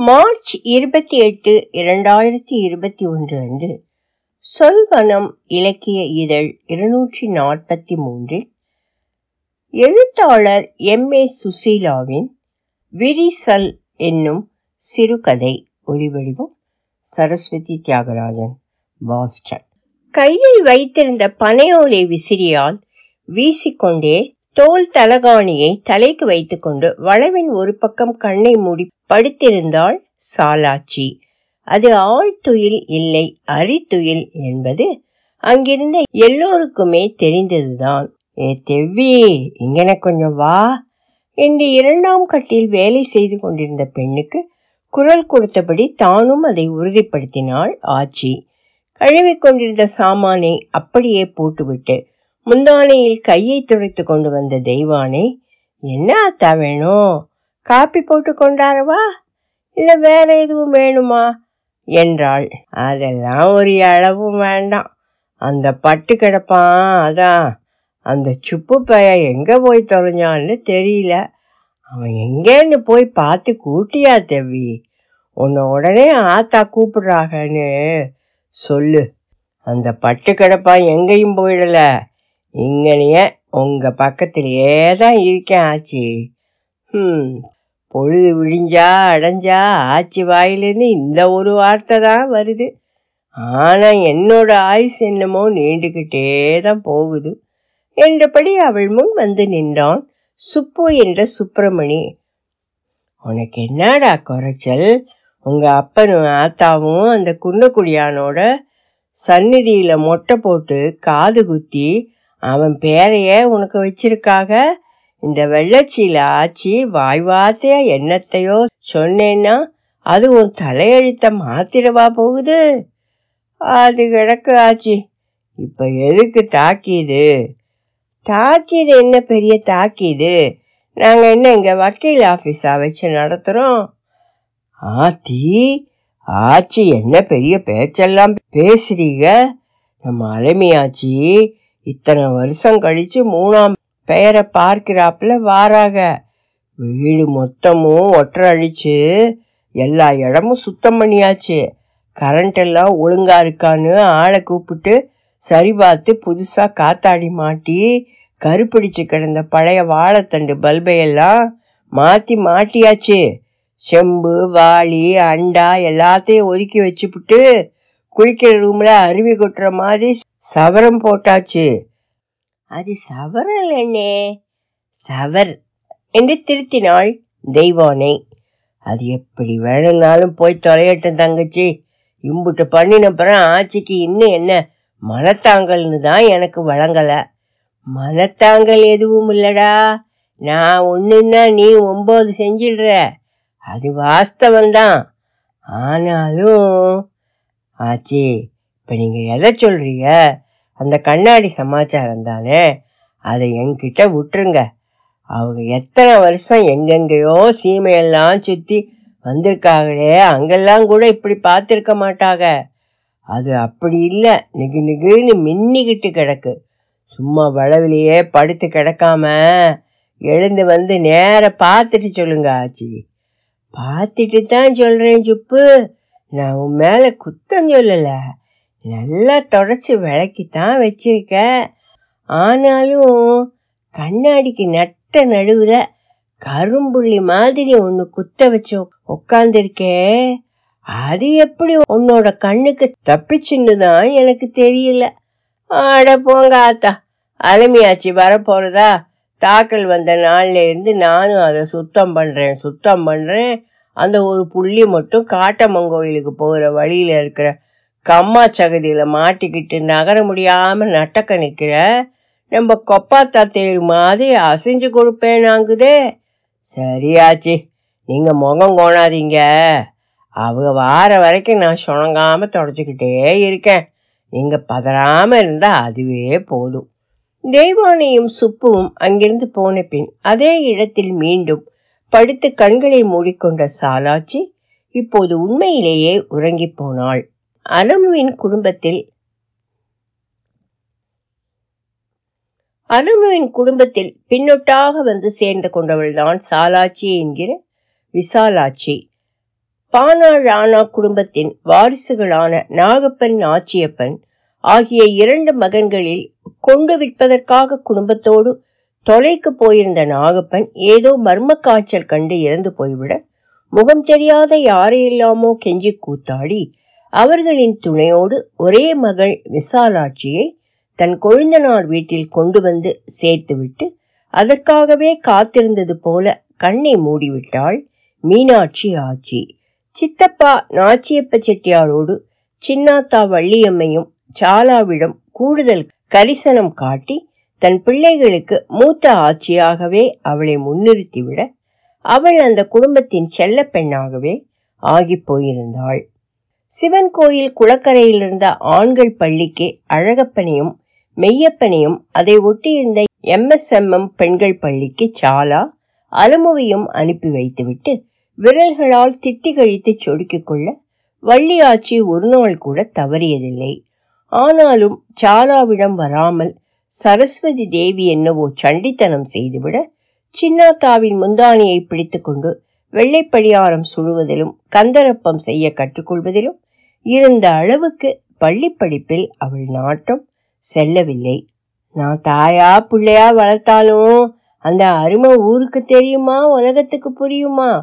March இருபத்தி எட்டு இரண்டாயிரத்தி இருபத்தி ஒன்று அன்று. சொல்வனம் இலக்கிய இதழ் இருநூற்றி நாற்பத்தி மூன்றில். எழுத்தாளர் எம். ஏ. சுசீலாவின் விரிசல் என்னும் சிறுகதை ஒளிவடிவம் சரஸ்வதி தியாகராஜன் பாஸ்டன் கையில் வைத்திருந்த பனையோலை விசிறியால் வீசிக்கொண்டே தோல் தலகாணியை தலைக்கு வைத்துக்கொண்டு வளவின் ஒரு பக்கம் கண்ணை மூடி படுத்திருந்தாள் சாலாச்சி. அது ஆழ்துயில் இல்லை அரித்துயில் என்பது அங்கிருந்த எல்லோருக்குமே தெரிந்ததுதான். ஏ தெவ்வி இங்கன கொஞ்சம் வா என்று இரண்டாம் கட்டில் வேலை செய்து கொண்டிருந்த பெண்ணுக்கு குரல் கொடுத்தபடி தானும் அதை உறுதிப்படுத்தினாள் ஆச்சி. கழுவிக்கொண்டிருந்த சாமானை அப்படியே போட்டுவிட்டு முந்தானையில் கையை துடைத்து கொண்டு வந்த தெய்வானை என்ன அத்தா வேணும் காப்பி போட்டு கொண்டாரவா? இல்ல வேற எதுவும் வேணுமா? என்றாள். அதெல்லாம் ஒரு அளவும் வேண்டாம். அந்த பட்டு கிடப்பான் அதான் அந்த சுப்பு பைய எங்க போய் தொலைஞ்சான்னு தெரியல. அவன் எங்கேன்னு போய் பார்த்து கூட்டியா தேவி? உன்னை உடனே ஆத்தா கூப்பிடுறாங்கன்னு சொல்லு. அந்த பட்டு கிடப்பான் எங்கேயும் போயிடல. இங்கனையே உங்க பக்கத்திலேயே தான் இருக்கேன் ஆச்சி. ம் பொழுது விழிஞ்சா அடைஞ்சா ஆச்சி வாயிலிருந்து இந்த ஒரு வார்த்தை தான் வருது. ஆனால் என்னோட ஆயுஸ் என்னமோ நீண்டுகிட்டே தான் போகுது. என்றபடி அவள் முன் வந்து நின்றான் சுப்பு என்ற சுப்பிரமணி. உனக்கு என்னடா குறைச்சல்? உங்க அப்பனும் ஆத்தாவும் அந்த குன்னக்குடியானோட சந்நிதியில மொட்டை போட்டு காது குத்தி அவன் பேரையே உனக்கு வச்சிருக்காக. இந்த வெள்ளச்சியில ஆச்சி வாய் வார்த்தையா என்னத்தையோ சொன்னேன்னா அது உன் தலையெழுத்த மாத்திரவா போகுது? அது கிடக்கு ஆச்சி. இப்ப எதுக்கு தாக்கிது தாக்கியது என்ன பெரிய தாக்கிது நாங்க என்ன இங்க வக்கீல் ஆபீஸா வச்சு நடத்துறோம்? ஆத்தி ஆச்சி என்ன பெரிய பேச்செல்லாம் பேசுறீங்க? நம்ம அலைமையாச்சி இத்தனை வருஷம் கழிச்சு மூணாம் பெயரை பார்க்கிறாப்புல வாராக. வீடு மொத்தமும் ஒற்றை அழிச்சு எல்லா இடமும் சுத்தம் பண்ணியாச்சு. கரண்ட் எல்லாம் ஒழுங்கா இருக்கான்னு ஆளை கூப்பிட்டு சரி பார்த்து புதுசாக காத்தாடி மாட்டி கருப்பிடிச்சு கிடந்த பழைய வாழைத்தண்டு பல்பையெல்லாம் மாற்றி மாட்டியாச்சு. செம்பு வாளி அண்டா எல்லாத்தையும் ஒதுக்கி வச்சுப்புட்டு குளிக்கிற ரூமில் அருவி கொட்டுற மாதிரி சவரம் போட்டாச்சு. அது சவரல் என்னே சவர் என்று திருத்தினாள் தெய்வானை. அது எப்படி வேணும்னாலும் போய் தொலையட்டும் தங்கச்சி. இம்புட்டு பண்ணினப்புறம் ஆச்சிக்கு இன்னும் என்ன? மனத்தாங்கல்னு தான் எனக்கு வழங்கல. மனத்தாங்கல் எதுவும் இல்லடா. நான் ஒன்றுன்னா நீ ஒம்பது செஞ்சிடுற. அது வாஸ்தவம்தான். ஆனாலும் ஆச்சி இப்ப நீங்க எதை சொல்றீங்க? அந்த கண்ணாடி சமாச்சாரம் தானே? அதை என்கிட்ட விட்டுருங்க. அவங்க எத்தனை வருஷம் எங்கெங்கேயோ சீமையெல்லாம் சுத்தி வந்திருக்காங்களே அங்கெல்லாம் கூட இப்படி பார்த்துருக்க மாட்டாங்க. அது அப்படி இல்லை. நிகு நிகுன்னு மின்னிக்கிட்டு கிடக்கு. சும்மா வளவிலேயே படுத்து கிடக்காம எழுந்து வந்து நேர பார்த்துட்டு சொல்லுங்க ஆச்சி. பார்த்துட்டு தான் சொல்றேன் சுப்பு. நான் உன் மேல குத்தம் சொல்லலை. நல்லா தொடச்சி விளக்கி தான் வச்சிருக்க. ஆனாலும் கண்ணாடிக்கு நட்ட நடுவுல கரும்புள்ளி மாதிரி ஒன்னு குத்த வச்சு உட்காந்துருக்கே அது எப்படி உன்னோட கண்ணுக்கு தப்பிச்சுன்னு தான் எனக்கு தெரியல. ஆட போங்க ஆத்தா அலுமையாச்சி வரப்போறதா? தாக்கல் வந்த நாள்ல இருந்து நானும் அதை சுத்தம் பண்றேன் சுத்தம் பண்றேன். அந்த ஒரு புள்ளி மட்டும் காட்டம்மன் கோயிலுக்கு போகிற வழியில இருக்கிற கம்மா சகதியில மாட்டிக்கிட்டு நகர முடியாம நட்டக்க நிக்கிற நம்ம கொப்பாத்தா தேர் மாதிரி அசைஞ்சு கொடுப்பேனாங்குதே சரியாச்சு. நீங்க முகம் கோணாதீங்க. அவங்க வார வரைக்கும் நான் சுணங்காம தொடச்சிக்கிட்டே இருக்கேன். நீங்க பதறாம இருந்தா அதுவே போதும். தெய்வானையும் சுப்புவும் அங்கிருந்து போன பின் அதே இடத்தில் மீண்டும் படுத்து கண்களை மூடிக்கொண்ட சாலாச்சி இப்போது உண்மையிலேயே உறங்கிப் போனாள். அனமுவின் குடும்பத்தில் அனமுவின் குடும்பத்தில் பின்னொட்டாக வந்து சேர்ந்து கொண்டவள்தான் சாலாச்சி என்கிற விசாலாட்சி. பானா ராணா குடும்பத்தின் வாரிசுகளான நாகப்பன் நாச்சியப்பன் ஆகிய இரண்டு மகன்களில் கொண்டு விற்பதற்காக குடும்பத்தோடு தொலைக்கு போயிருந்த நாகப்பன் ஏதோ மர்ம காய்ச்சல் கண்டு இறந்து போய்விட முகம் தெரியாத யாரையெல்லாமோ கெஞ்சி கூத்தாடி அவர்களின் துணையோடு ஒரே மகள் விசாலாட்சியை தன் கொழுந்தனார் வீட்டில் கொண்டு வந்து சேர்த்துவிட்டு அதற்காகவே காத்திருந்தது போல கண்ணை மூடிவிட்டாள் மீனாட்சி ஆச்சி. சித்தப்பா நாச்சியப்ப செட்டியாரோடு சின்னாத்தா வள்ளியம்மையும் சாலாவிடம் கூடுதல் கரிசனம் காட்டி தன் பிள்ளைகளுக்கு மூத்த ஆட்சியாகவே அவளை முன்னிறுத்திவிட அவள் அந்த குடும்பத்தின் செல்ல பெண்ணாகவே ஆகி போயிருந்தாள். சிவன் கோயில் குளக்கரையில் இருந்த ஆண்கள் பள்ளிக்கு அழகப்பனையும் மெய்யப்பனையும் அதை ஒட்டியிருந்த எம்எஸ்எம்எம் பெண்கள் பள்ளிக்கு சாலா அலமுவையும் அனுப்பி வைத்துவிட்டு விரல்களால் திட்டி கழித்து சொடுக்கிக் கொள்ள வள்ளியாச்சி ஒரு நாள் கூட தவறியதில்லை. ஆனாலும் சாலாவிடம் வராமல் சரஸ்வதி தேவி என்னவோ சண்டித்தனம் செய்துவிட சின்னாத்தாவின் முந்தானியை பிடித்துக்கொண்டு வெள்ளைப்படியாரம் சுடுவதிலும் கந்தரப்பம் செய்ய கற்றுக்கொள்வதிலும் இருந்த அளவுக்கு பள்ளி படிப்பில் அவள் நாட்டம் செல்லவில்லை. நான் தாயா பிள்ளையா வளர்த்தாலும் அந்த அருமை ஊருக்கு தெரியுமா? உலகத்துக்கு புரியுமா?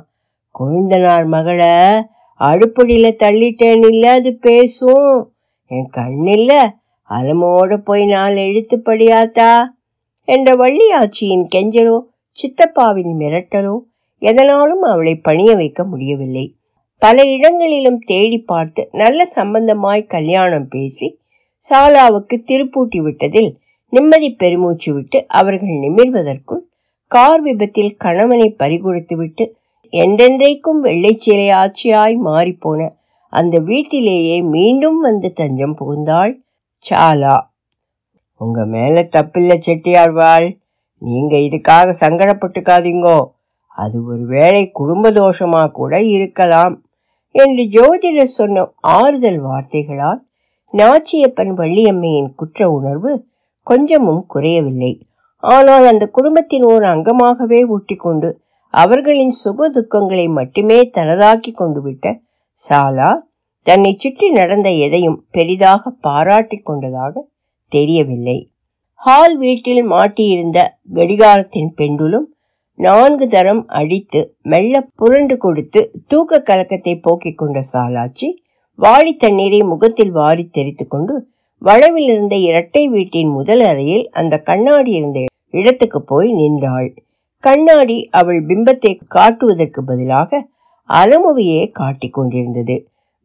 கொழுந்தனார் மகளை அடுப்படியில தள்ளிட்டேன் இல்ல அது பேசும். என் கண்ணில்ல அலமோட போய் நாள் எழுத்து படியாத்தா? என்ற வள்ளியாச்சியின் கெஞ்சலோ சித்தப்பாவின் மிரட்டலோ எதனாலும் அவளை பணிய வைக்க முடியவில்லை. பல இடங்களிலும் தேடி பார்த்து நல்ல சம்பந்தமாய் கல்யாணம் பேசி சாலாவுக்கு திருப்பூட்டி விட்டதில் நிம்மதி பெருமூச்சு விட்டு அவர்கள் நிமிர்வதற்குள் கார் விபத்தில் கணவனை பறிகொடுத்துவிட்டு என்றென்றைக்கும் வெள்ளைச்சீலை ஆட்சியாய் மாறிப்போன அந்த வீட்டிலேயே மீண்டும் வந்து தஞ்சம் புகுந்தாள் சாலா. உங்க மேல தப்பில்ல செட்டியார்வாள். நீங்க இதுக்காக சங்கடப்பட்டுக்காதீங்கோ. அது ஒரு வேளை குடும்ப தோஷமா கூட இருக்கலாம் என்று ஜோதிடர் சொன்ன ஆறுதல் வார்த்தைகளால் நாச்சியப்பன் வள்ளியம்மையின் குற்ற உணர்வு கொஞ்சமும் குறையவில்லை. ஆனால் அந்த குடும்பத்தின் ஓர் அங்கமாகவே ஊட்டிக்கொண்டு அவர்களின் சுக துக்கங்களை மட்டுமே தனதாக்கி கொண்டு விட்ட சாலா தன்னை சுற்றி நடந்த எதையும் பெரிதாக பாராட்டி கொண்டதாக தெரியவில்லை. ஹால் வீட்டில் மாட்டியிருந்த கடிகாரத்தின் பெண்டுலும் நான்கு தரம் அடித்து மெல்ல புரண்டு கொடுத்து தூக்க கலக்கத்தை போக்கிக் கொண்ட சாலாச்சி வாளி தண்ணீரை முகத்தில் வாரி தெரித்து கொண்டு வளவில் இருந்த இரட்டை வீட்டின் முதல் அறையில் அந்த கண்ணாடி இருந்த இடத்துக்கு போய் நின்றாள். கண்ணாடி அவள் பிம்பத்தை காட்டுவதற்கு பதிலாக அலமுவையே காட்டிக் கொண்டிருந்தது.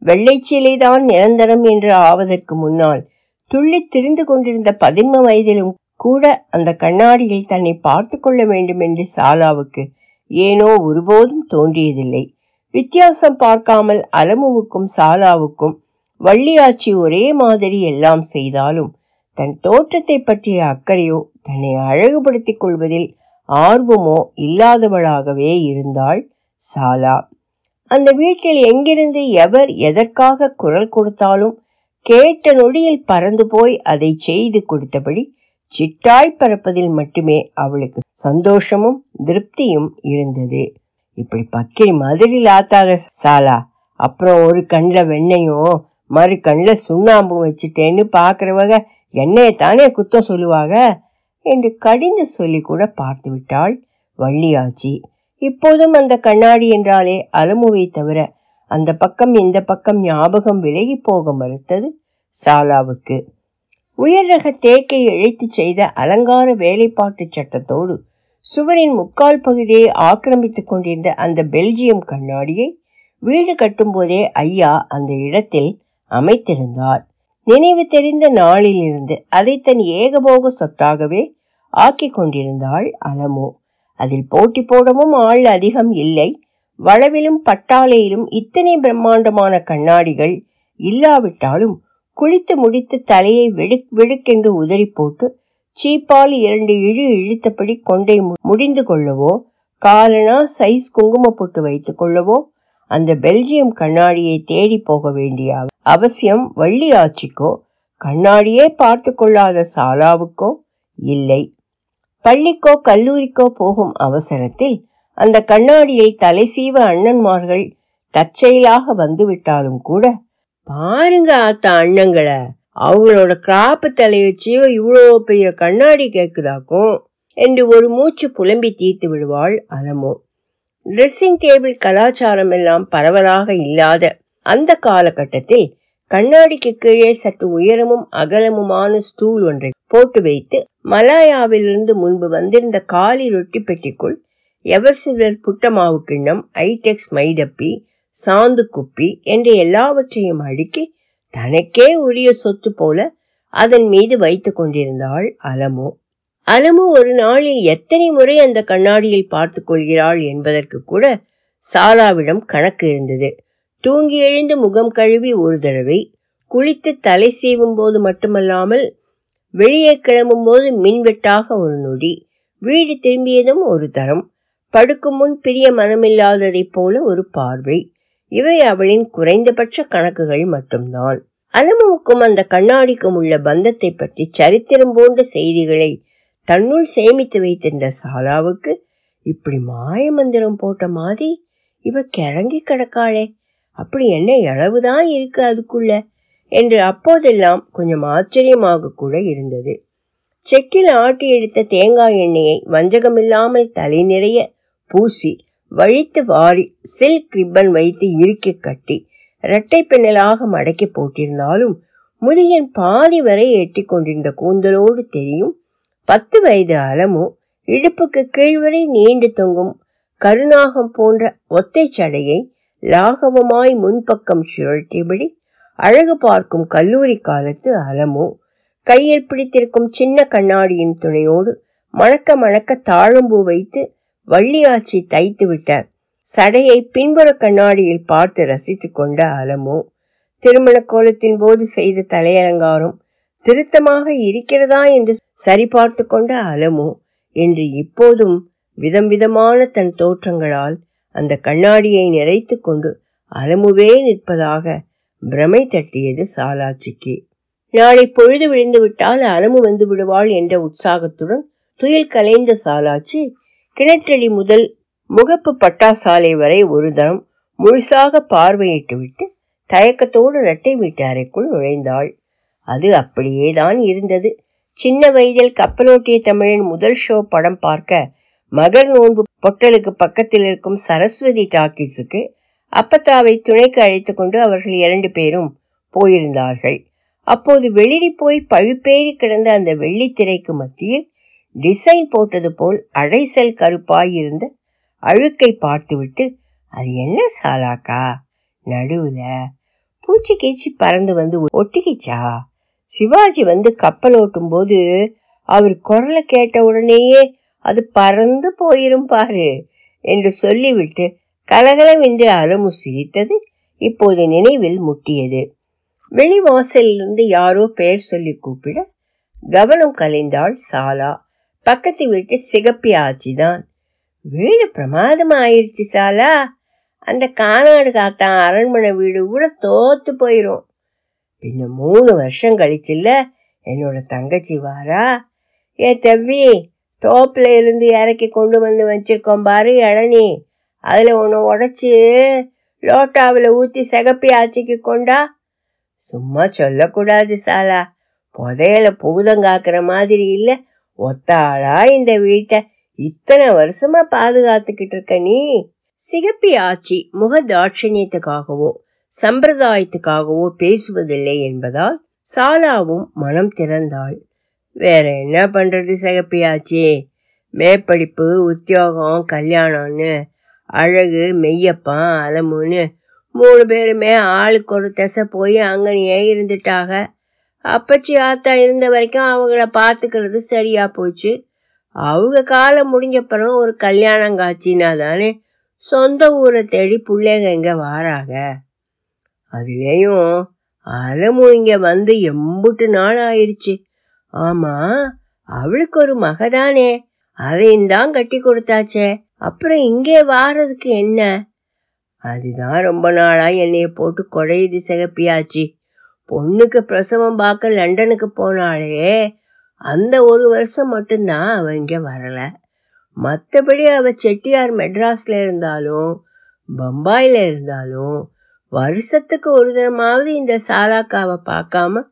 வெள்ளைச்சீலைதான் நிரந்தரம் என்று ஆவதற்கு முன்னால் துள்ளி திரிந்து கொண்டிருந்த பதின்ம வயதிலும் கூட அந்த கண்ணாடியில் தன்னை பார்த்து கொள்ள வேண்டும் என்று சாலாவுக்கு ஏனோ ஒருபோதும் தோன்றியதில்லை. வித்தியாசம் பார்க்காமல் அலமுவுக்கும் சாலாவுக்கும் வள்ளியாச்சி ஒரே மாதிரி எல்லாம் செய்தாலும் தன் தோற்றத்தை பற்றிய அக்கறையோ தன்னை அழகுபடுத்திக் கொள்வதில் ஆர்வமோ இல்லாதவளாகவே இருந்தாள் சாலா. அந்த வீட்டில் எங்கிருந்து எவர் எதற்காக குரல் கொடுத்தாலும் கேட்ட நொடியில் பறந்து போய் அதை செய்து கொடுத்தபடி சிட்டாய் பறப்பதில் மட்டுமே அவளுக்கு சந்தோஷமும் திருப்தியும் இருந்தது. இப்படி பக்கிரி மாதிரி ஆத்தாத சாலா அப்புறம் ஒரு கண்ணில் வெண்ணையும் மறு கண்ணில் சுண்ணாம்பும் வச்சுட்டேன்னு பார்க்குறவங்க என்னையை தானே குத்தம் சொல்லுவாங்க என்று கடிந்து சொல்லி கூட பார்த்து விட்டாள் வள்ளியாச்சி. இப்போதும் அந்த கண்ணாடி என்றாலே அலமுவை தவிர அந்த பக்கம் இந்த பக்கம் ஞாபகம் விலகி போக மறுத்தது சாலாவுக்கு. உயர்ரக தேக்கை இழைத்து செய்த அலங்கார வேலைப்பாட்டு சட்டத்தோடு சுவரின் முக்கால் பகுதியை ஆக்கிரமித்துக் கொண்டிருந்த அந்த பெல்ஜியம் கண்ணாடியை வீடு கட்டும்போதே ஐயா அந்த இடத்தில் அமைத்திருந்தார். நினைவு தெரிந்த நாளிலிருந்து அதை தன் ஏகபோக சொத்தாகவே ஆக்கி கொண்டிருந்தாள் அலமோ. அதில் போட்டி போடவும் ஆள் அதிகம் இல்லை. வளவிலும் பட்டாளையிலும் இத்தனை பிரம்மாண்டமான கண்ணாடிகள் இல்லாவிட்டாலும் குளித்து முடித்து தலையை வெடுக் வெடுக்கென்று உதறி போட்டு சீப்பால் இரண்டு இழு இழுத்தபடி கொண்டை முடிந்து கொள்ளவோ காலனா சைஸ் குங்கும போட்டு வைத்துக் கொள்ளவோ அந்த பெல்ஜியம் கண்ணாடியை தேடி போக வேண்டிய அவசியம் வள்ளி ஆட்சிக்கோ கண்ணாடியே பார்த்து கொள்ளாத சாலாவுக்கோ இல்லை. பள்ளிக்கோ கல்லூரிக்கோ போகும் அவசரத்தில் அந்த கண்ணாடியை தலை சீவ அண்ணன்மார்கள் தற்செயலாக வந்து விட்டாலும் கூட பாருங்க ஆத்தா அண்ணங்களை. அவங்களோட கிராப்பு தலைய வச்சியோ இவ்வளோ பெரிய கண்ணாடி கேட்குதாக்கும் என்று ஒரு மூச்சு புலம்பி தீர்த்து விடுவாள் அலமோ. ட்ரெஸ்ஸிங் டேபிள் கலாச்சாரம் எல்லாம் பரவலாக இல்லாத அந்த காலகட்டத்தில் கண்ணாடிக்கு கீழே சற்று உயரமும் அகலமுமான ஸ்டூல் ஒன்றை போட்டு வைத்து மலாயாவிலிருந்து முன்பு வந்திருந்த காலி ரொட்டி பெட்டிக்குள் எவர்சில்வர் புட்டமாவு கிண்ணம் ஐடெக்ஸ் மைடப்பி சாந்து குப்பி என்று எல்லாவற்றையும் அடுக்கி தனக்கே உரிய சொத்து போல அதன் மீது வைத்து கொண்டிருந்தாள் அலமோ. அலமு ஒரு நாளில் எத்தனை முறை அந்த கண்ணாடியில் பார்த்து கொள்கிறாள் என்பதற்கு கூட சாலாவிடம் கணக்கு இருந்தது. தூங்கி எழுந்து முகம் கழுவி ஒரு தடவை குளித்து தலை சீவும் போது மட்டுமல்லாமல் வெளியே கிளம்பும் போது மின்வெட்டாக ஒரு நொடி வீடு திரும்பியதும் ஒரு தரம் படுக்கும் முன் பிரிய மனமில்லாததைப் போல ஒரு பார்வை இவை அவளின் குறைந்தபட்ச கணக்குகள் மட்டும்தான். அலமுவுக்கும் அந்த கண்ணாடிக்கும் உள்ள பந்தத்தை பற்றி சரித்திரம் போன்ற செய்திகளை தன்னுள் சேமித்து வைத்திருந்த சாலாவுக்கு இப்படி மாய மந்திரம் போட்ட மாதிரி இவ கிறங்கி கிடக்காளே அப்படி என்ன இளவுதான் இருக்கு அதுக்குள்ள? என்று அப்போதெல்லாம் கொஞ்சம் ஆச்சரியமாக கூட இருந்தது. செக்கில் ஆட்டி எடுத்த தேங்காய் எண்ணெயை வஞ்சகமில்லாமல் தலை நிறைய பூசி வழித்து வாரி சில்க் ரிப்பன் வைத்து இறுக்கி கட்டி இரட்டை பின்னலாக மடக்கி போட்டிருந்தாலும் முதியன் பாதி வரை எட்டி கொண்டிருந்த கூந்தலோடு தெரியும் பத்து வயது அலமோ இடுப்புக்கு கீழ்வரை நீண்டு தொங்கும் கருநாகம் போன்ற ஒத்தை சடையை லாகவமாய் முன்பக்கம் சுழற்றியபடி அழகு பார்க்கும் கல்லூரி காலத்து அலமோ கையில் பிடித்திருக்கும் சின்ன கண்ணாடியின் துணையோடு மணக்க மணக்க தாழம்பூ வைத்து வள்ளியாச்சி தைத்துவிட்ட சடையை பின்புற கண்ணாடியில் பார்த்து ரசித்துக் கொண்ட அலமோ திருமண கோலத்தின் போது செய்த தலையலங்காரம் திருத்தமாக இருக்கிறதா என்று சரிபார்த்து கொண்ட அலமோ என்று இப்போதும் விதம் விதமான தன் தோற்றங்களால் அந்த கண்ணாடியை நிறைத்து கொண்டு அலமுவே நிற்பதாக பிரமை தட்டியது சாலாச்சிக்கு. நாளை பொழுது விழுந்து விட்டால் அலமு வந்து விடுவாள் என்ற உற்சாகத்துடன் துயில் கலைந்த சாலாச்சி கிணற்றடி முதல் முகப்பு பட்டாசாலை வரை ஒரு தரம் முழுசாக பார்வையிட்டு விட்டு தயக்கத்தோடு இரட்டை வீட்டு அறைக்குள் நுழைந்தாள். அது அப்படியே தான் இருந்தது. சின்ன வயதில் கப்பலோட்டிய தமிழின் முதல் ஷோ படம் பார்க்க மகர் நோன்பு பொட்டலுக்கு பக்கத்தில் இருக்கும் சரஸ்வதி டாக்கீஸுக்கு அப்பத்தாவை துணைக்கு அழைத்து கொண்டு அவர்கள் இரண்டு பேரும் போயிருந்தார்கள். அப்போது வெளிரி போய் பழுப்பேறி கிடந்த அந்த வெள்ளித்திரைக்கு மத்தியில் டிசைன் போட்டது போல் அடைசல் கருப்பாயிருந்த அழுக்கை பார்த்துவிட்டு அது என்ன சாலாக்கா? நடுவுல பூச்சி கீச்சி பறந்து வந்து ஒட்டிக்கிச்சா? சிவாஜி வந்து கப்பல் ஓட்டும் போது அவர் குரலை கேட்ட உடனேயே அது பறந்து போயிரும் பாரு என்று சொல்லிவிட்டு கலகலவென்று அலமு சிரித்தது இப்போது நினைவில் முட்டியது. வெளிவாசலிலிருந்து யாரோ பெயர் சொல்லி கூப்பிட கவனம் கலைந்தாள் சாலா. பக்கத்து வீட்டு சிகப்பி ஆச்சிதான் வீடு பிரமாதமா ஆயிடுச்சு சாலா. அந்த கானாடு காத்தான் அரண்மனை வீடு கூட தோத்து போயிரும். பின்ன மூணு வருஷம் கழிச்சுல என்னோட தங்கச்சி வாரா. ஏ தம்பி தோப்புல இருந்து இறக்கி கொண்டு வந்து வச்சிருக்கோம் பாரு இளநி. அதில் ஒன்று உடச்சி லோட்டாவில் ஊற்றி சிகப்பி ஆச்சிக்கு கொண்டா. சும்மா சொல்லக்கூடாது சாலா. புதையல பூதங்காக்குற மாதிரி இல்லை. ஒத்தாளா இந்த வீட்டை? இத்தனை வருஷமா பாதுகாத்துக்கிட்டு இருக்க நீ? சிகப்பி ஆச்சி முக தாட்சணியத்துக்காகவோ சம்பிரதாயத்துக்காகவோ பேசுவதில்லை என்பதால் சாலாவும் மனம் திறந்தாள். வேற என்ன பண்றது சிகப்பியாச்சி மேற்படிப்பு உத்தியோகம் கல்யாணம்னு அழகு மெய்யப்பன் அலமுன்னு மூணு பேருமே ஆளுக்கு ஒரு திசை போய் அங்கனையே இருந்துட்டாக. அப்பச்சி ஆத்தா இருந்த வரைக்கும் அவங்கள பார்த்துக்கிறது சரியா போச்சு. அவங்க காலம் முடிஞ்சப்பறம் ஒரு கல்யாணம் காட்சினா தானே சொந்த ஊரை தேடி பிள்ளைங்க இங்கே வாராங்க. அதுலேயும் அலமு இங்கே வந்து எம்புட்டு நாள் ஆயிடுச்சு ஆமாம் அவளுக்கு ஒரு மகதானே அதையும் தான் கட்டி கொடுத்தாச்சே. அப்புறம் இங்கே வாரதுக்கு என்ன? அதுதான் ரொம்ப நாளாக என்னைய போட்டு குடையுது சிகப்பியாச்சு பொண்ணுக்கு பிரசவம் பார்க்க லண்டனுக்கு போனாலே அந்த ஒரு வருஷம் மட்டும்தான் அவ இங்க வரல. மற்றபடி அவ செட்டியார் மெட்ராஸ்ல இருந்தாலும் பம்பாயில இருந்தாலும் வருஷத்துக்கு ஒரு தினமாவது இந்த சாலாக்காவை பார்க்காம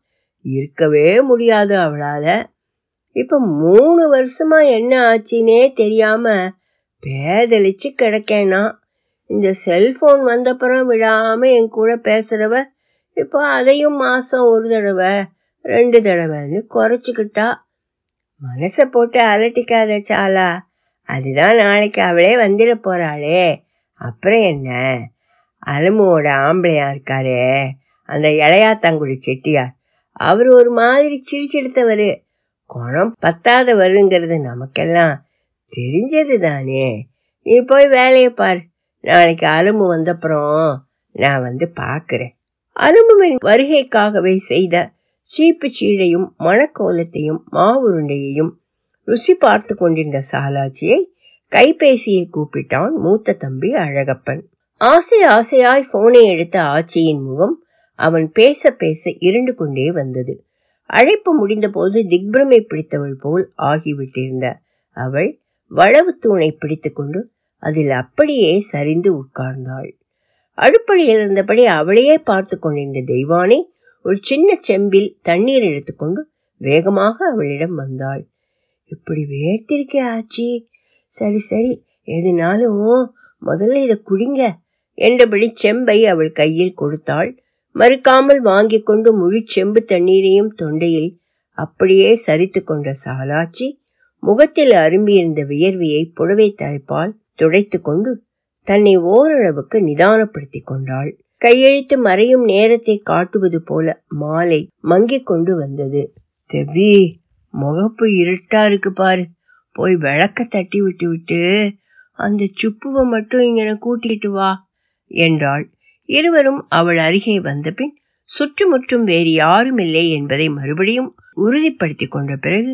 இருக்கவே முடியாது அவளால. இப்ப மூணு வருஷமா என்ன ஆச்சுன்னே தெரியாம பேதளிச்சு கிடக்கேனா. இந்த செல்போன் வந்தப்புறம் விடாம என் கூட பேசுறவ இப்போ அதையும் மாதம் ஒரு தடவை ரெண்டு தடவைன்னு குறைச்சிக்கிட்டா மனசை போட்டு அலட்டிக்காத சாலா. அதுதான் நாளைக்கு அவளே வந்துட போகிறாளே அப்புறம் என்ன? அலமுவோட ஆம்பளையா இருக்காரே. அந்த இளையாத்தாங்குடி செட்டியார் அவர் ஒரு மாதிரி சிரிச்செடுத்தவர். குணம் பத்தாதவருங்கிறது நமக்கெல்லாம் தெரிஞ்சது தானே. நீ போய் வேலையை பார். நாளைக்கு அலும்பு வந்தப்புறம் நான் வந்து பார்க்குறேன் அலும்புவின் வருகைக்காகவே செய்த சீப்பு சீடையும் மணக்கோலத்தையும் மாவுருண்டையையும் ருசி பார்த்து கொண்டிருந்த சாலாச்சியை கைபேசியை கூப்பிட்டான் மூத்த தம்பி அழகப்பன். ஆசை ஆசையாய் போனை எடுத்த ஆச்சியின் முகம் அவன் பேச பேச இருண்டு கொண்டே வந்தது. அழைப்பு முடிந்தபோது திக்பிரமை பிடித்தவள் போல் ஆகிவிட்டிருந்த அவள் வளவு தூணை பிடித்துக்கொண்டு அதில் அப்படியே சரிந்து உட்கார்ந்தாள். அடுப்படியில் இருந்தபடி அவளையே பார்த்து கொண்டிருந்த தெய்வானி ஒரு சின்ன செம்பில் தண்ணீர் எடுத்துக்கொண்டு வேகமாக அவளிடம் வந்தாள். இப்படி வேர்த்திருக்கே ஆச்சி? சரி சரி எதுனாலும் முதல்ல இதை குடிங்க என்றபடி செம்பை அவள் கையில் கொடுத்தாள். மறுக்காமல் வாங்கி கொண்டு முழு செம்பு தண்ணீரையும் தொண்டையில் அப்படியே சரித்து கொண்ட சாலாச்சி முகத்தில் அரும்பியிருந்த வியர்வையை புடவை தலைப்பால் துடைத்து கொண்டு தன்னை ஓரளவுக்கு நிதானப்படுத்திக் கொண்டாள். கையெழுத்து மறையும் நேரத்தை காட்டுவது போல மாலை மங்கிக் கொண்டு வந்தது. தெவி முகப்பு இருட்டா இருக்கு பாரு. போய் விளக்க தட்டி விட்டு விட்டு அந்த சுப்புவை மட்டும் இங்கன கூட்டிட்டு வா என்றாள். இருவரும் அவள் அருகே வந்தபின் சுற்றுமுற்றும் வேறு யாரும் இல்லை என்பதை மறுபடியும் உறுதிப்படுத்தி கொண்ட பிறகு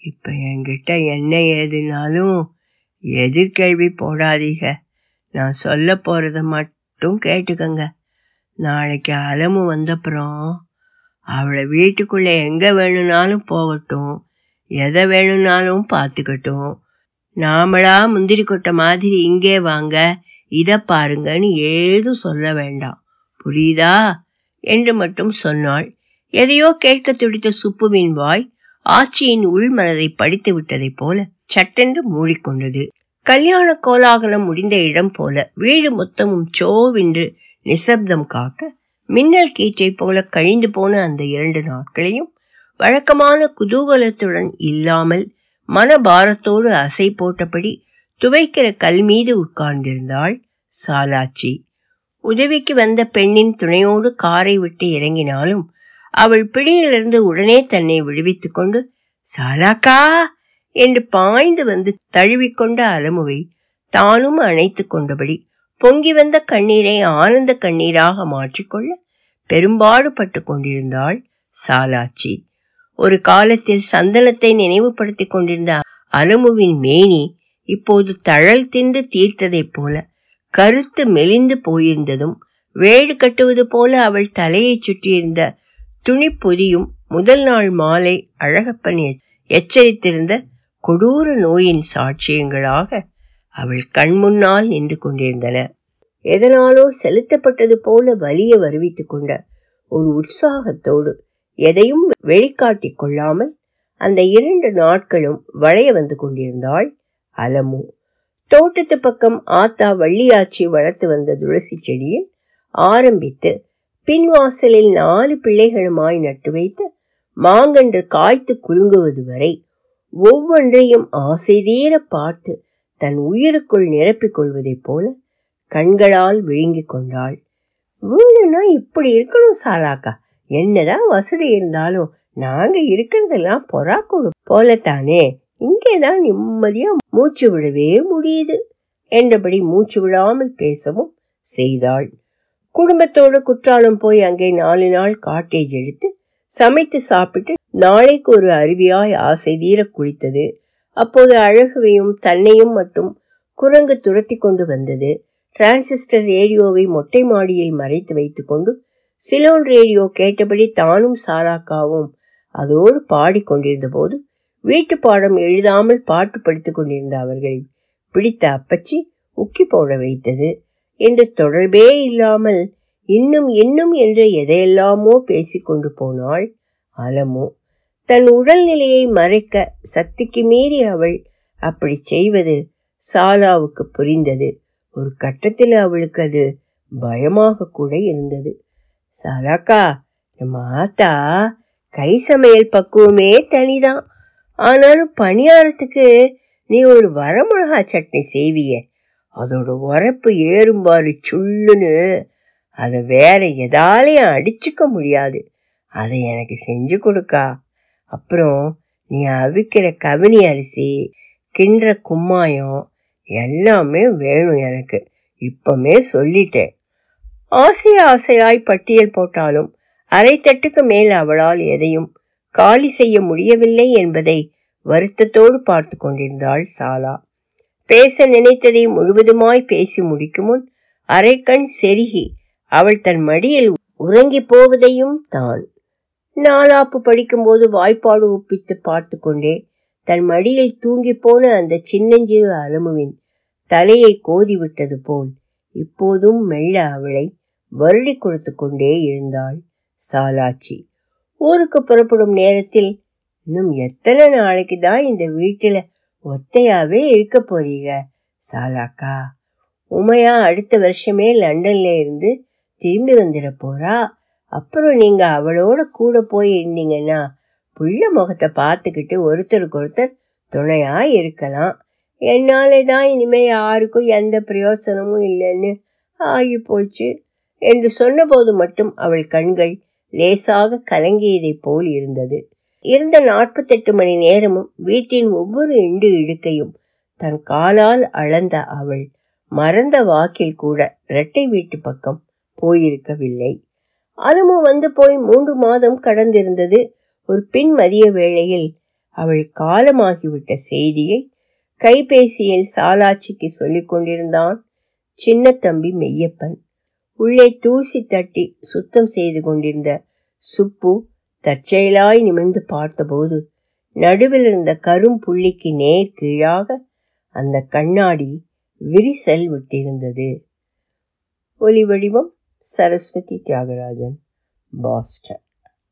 இப்ப என்கிட்ட என்ன ஏதுனாலும் எதிர்கேள்வி போடாதீங்க. நான் சொல்ல போகிறத மட்டும் கேட்டுக்கங்க. நாளைக்கு அலமு வந்தப்புறம் அவளை வீட்டுக்குள்ளே எங்கே வேணும்னாலும் போகட்டும் எதை வேணும்னாலும் பார்த்துக்கட்டும். நாமளா முந்திரி கொட்டை மாதிரி இங்கே வாங்க இதை பாருங்கன்னு ஏதும் சொல்ல வேண்டாம். புரியுதா? என்று மட்டும் சொன்னாள். எதையோ கேட்க துடித்த சுப்புவின் வாய் ஆட்சியின் உள்மனதை படித்து விட்டதைப் போல சட்டென்று மூடிக்கொண்டது. கல்யாண கோலாகலம் முடிந்த இடம் போல வீடு மொத்தமும் சோவென்று நிசப்தம் காக்க மின்னல் கீற்றை போல கழிந்து போன அந்த இரண்டு நாட்களையும் வழக்கமான குதூகலத்துடன் இல்லாமல் மனபாரத்தோடு அசை போட்டபடி துவைக்கிற கல் மீது உட்கார்ந்திருந்தாள் சாலாச்சி. உதவிக்கு வந்த பெண்ணின் துணையோடு காரை விட்டு இறங்கினாலும் அவள் பிடியிலிருந்து உடனே தன்னை விடுவித்துக் கொண்டு சாலாக்கா! என்று பாய்ந்து வந்து தழுவிக்கொண்ட அலமுவை தானும் அணைத்துக் கொண்டபடி பொங்கி வந்த கண்ணீரை ஆனந்த கண்ணீராக மாற்றிக்கொள்ள பெரும்பாடுபட்டு கொண்டிருந்தாள் சாலாச்சி. ஒரு காலத்தில் சந்தனத்தை நினைவுபடுத்திக் கொண்டிருந்த அலமுவின் மேனி இப்போது தழல் தின்று தீர்த்ததைப் போல கருத்து மெலிந்து போயிருந்ததும் வேடு கட்டுவது போல அவள் தலையைச் சுற்றியிருந்த துணிப்பொதியும் முதல் நாள் மாலை அழகப்பன் எச்சரித்திருந்த கொடூர நோயின் சாட்சியங்களாக அவள் கண்முன்னால் நின்று கொண்டிருந்தன. எதனாலோ செலுத்தப்பட்டது போல வலிய வருவித்துக் கொண்ட ஒரு உற்சாகத்தோடு எதையும் வெளிக்காட்டிக் கொள்ளாமல் அந்த இரண்டு நாட்களும் வளைய வந்து கொண்டிருந்தாள் அலமு. தோட்டத்து பக்கம் ஆத்தா வள்ளியாச்சி வளர்த்து வந்த துளசி செடியில் ஆரம்பித்து பின்வாசலில் நாலு பிள்ளைகளுமாய் நட்டு வைத்து மாங்கன்று காய்த்து குலுங்குவது வரை ஒவ்வொன்றையும் ஆசை தீர பார்த்து தன் உயிருக்குள் நிரப்பிக் கொள்வதைப் போல கண்களால் விழுங்கிக் கொண்டாள். வீடுனா இப்படி இருக்கணும் சாலாக்கா என்னதான் வசதி இருந்தாலும் நாங்க இருக்கிறதெல்லாம் பொறாக்கூடு போலத்தானே. இங்கேதான் நிம்மதியா மூச்சு விடவே முடியுது என்றபடி மூச்சு விடாமல் பேசவும் செய்தாள். குடும்பத்தோடு குற்றாலம் போய் அங்கே நாலு நாள் காட்டேஜ் எடுத்து சமைத்து சாப்பிட்டு நாளைக்கு ஒரு அருவியாய் ஆசை தீர குளித்தது. அப்போது அழகுவையும் தன்னையும் மட்டும் குரங்கு துரத்தி கொண்டு வந்தது. டிரான்சிஸ்டர் ரேடியோவை மொட்டை மாடியில் மறைத்து வைத்துக்கொண்டு சிலோன் ரேடியோ கேட்டபடி தானும் சாலாக்காவும் அதோடு பாடிக்கொண்டிருந்த போது வீட்டு பாடம் எழுதாமல் பாட்டு படித்துக் கொண்டிருந்த அவர்களை பிடித்த அப்பச்சி உக்கி போட வைத்தது. என்று தொடர்பே இல்லாமல் இன்னும் இன்னும் என்று எதையெல்லாமோ பேசிக்கொண்டு போனாள் அலமோ. தன் உடல்நிலையை மறைக்க சக்திக்கு மீறி அவள் அப்படி செய்வது சாலாவுக்கு புரிந்தது. ஒரு கட்டத்தில் அவளுக்கு அது பயமாக கூட இருந்தது. சாலாக்கா நம்ம ஆத்தா கை சமையல் பக்குவமே தனிதான். ஆனாலும் பணியாரத்துக்கு நீ ஒரு வரமிளகா சட்னி செய்விய. அதோட உரப்பு ஏறும்பாரு சுள்ளுன்னு. அதை வேற எதாலையும் அடிச்சுக்க முடியாது. அதை எனக்கு செஞ்சு கொடுக்கா. அப்புறம் நீ அவிக்கிற கவினி அரிசி கிண்டுற கும்மாயம் எல்லாமே வேணும் எனக்கு. இப்பமே சொல்லிட்டேன். ஆசை ஆசையாய் பட்டியல் போட்டாலும் அரை தட்டுக்கு மேல் அவளால் எதையும் காலி செய்ய முடியவில்லை என்பதை வருத்தத்தோடு பார்த்து கொண்டிருந்தாள் சாலா. பேச நினைத்ததை முழுவதுமாய் பேசி முடிக்கும் முன் அரைக்கண் செருகி அவள் தன் மடியில் உறங்கி போவதையும் தான். நாலாப்பு படிக்கும்போது வாய்ப்பாடு ஒப்பித்து பார்த்து கொண்டே தன் மடியில் தூங்கி போன அந்த சின்னஞ்சிறு அலமுவின் தலையை கோதிவிட்டது போல் இப்போதும் மெல்ல அவளை வருடி கொடுத்து கொண்டே இருந்தாள் சாலாச்சி. ஊருக்கு புறப்படும் நேரத்தில் இன்னும் எத்தனை நாளைக்கு தான் இந்த வீட்டில் ஒத்தையாவே இருக்க போறீங்க சாலாக்கா. உமையா அடுத்த வருஷமே லண்டன்ல இருந்து திரும்பி வந்துட போறா. அப்புறம் நீங்க அவளோட கூட போய் இருந்தீங்கன்னா புள்ள முகத்தை பார்த்துக்கிட்டு ஒருத்தருக்கு ஒருத்தர் துணையா இருக்கலாம். என்னாலே தான் இனிமே யாருக்கும் எந்த பிரயோசனமும் இல்லைன்னு ஆகி போச்சு என்று சொன்னபோது மட்டும் அவள் கண்கள் லேசாக கலங்கியதைப் போல் இருந்தது. இருந்த நாற்பத்தெட்டு மணி நேரமும் வீட்டின் ஒவ்வொரு இண்டு இடுக்கையும் தன் காலால் அளந்த அவள் மறந்த வாக்கில் கூட இரட்டை வீட்டு பக்கம் போயிருக்கவில்லை. அனுமு வந்து போய் மூன்று மாதம் கடந்திருந்தது. ஒரு பின் மதிய வேளையில் அவள் காலமாகிவிட்ட செய்தியை கைபேசியில் சாலாட்சிக்கு சொல்லிக் கொண்டிருந்தான் சின்ன தம்பி மெய்யப்பன். உள்ளே தூசி தட்டி சுத்தம் செய்து கொண்டிருந்த சுப்பு தற்செயலாய் நிமிர்ந்து பார்த்தபோது நடுவில் இருந்த கரும் புள்ளிக்கு நேர் கீழாக அந்த கண்ணாடி விரிசல் விட்டிருந்தது. ஒலி வடிவம் சரஸ்வதி தியாகராஜன் பாஸ்டன்.